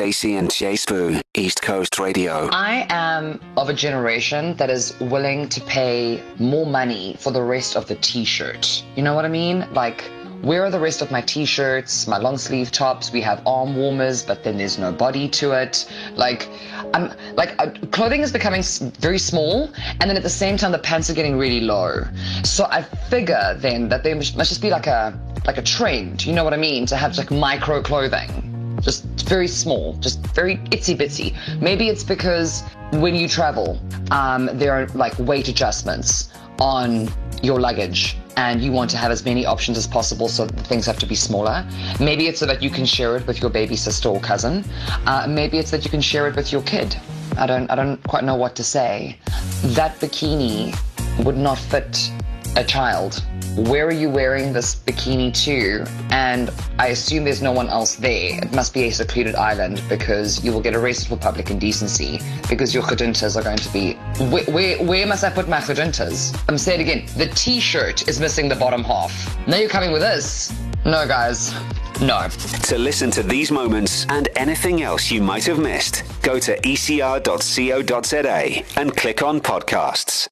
Stacey and J Sbu, East Coast Radio. I am of a generation that is willing to pay more money for the rest of the t-shirt. You know what I mean? Like, where are the rest of my t-shirts, my long sleeve tops? We have arm warmers, but then there's no body to it. Like, I'm like uh, clothing is becoming very small, and then at the same time the pants are getting really low. So I figure then that there must just be like a like a trend. You know what I mean? To have like micro clothing just very small, just very itsy bitsy. Maybe it's because when you travel, um, there are like weight adjustments on your luggage and you want to have as many options as possible so that things have to be smaller. Maybe it's so that you can share it with your baby sister or cousin. Uh, maybe it's that you can share it with your kid. I don't, I don't quite know what to say. That bikini would not fit a child. Where are you wearing this bikini to? And I assume there's no one else there. It must be a secluded island because you will get arrested for public indecency because your chuduntas are going to be. Where, where, where must I put my chuduntas? I'm um, saying it again. The t-shirt is missing the bottom half. Now you're coming with this? No, guys. No. To listen to these moments and anything else you might have missed, go to ecr.co.za and click on podcasts.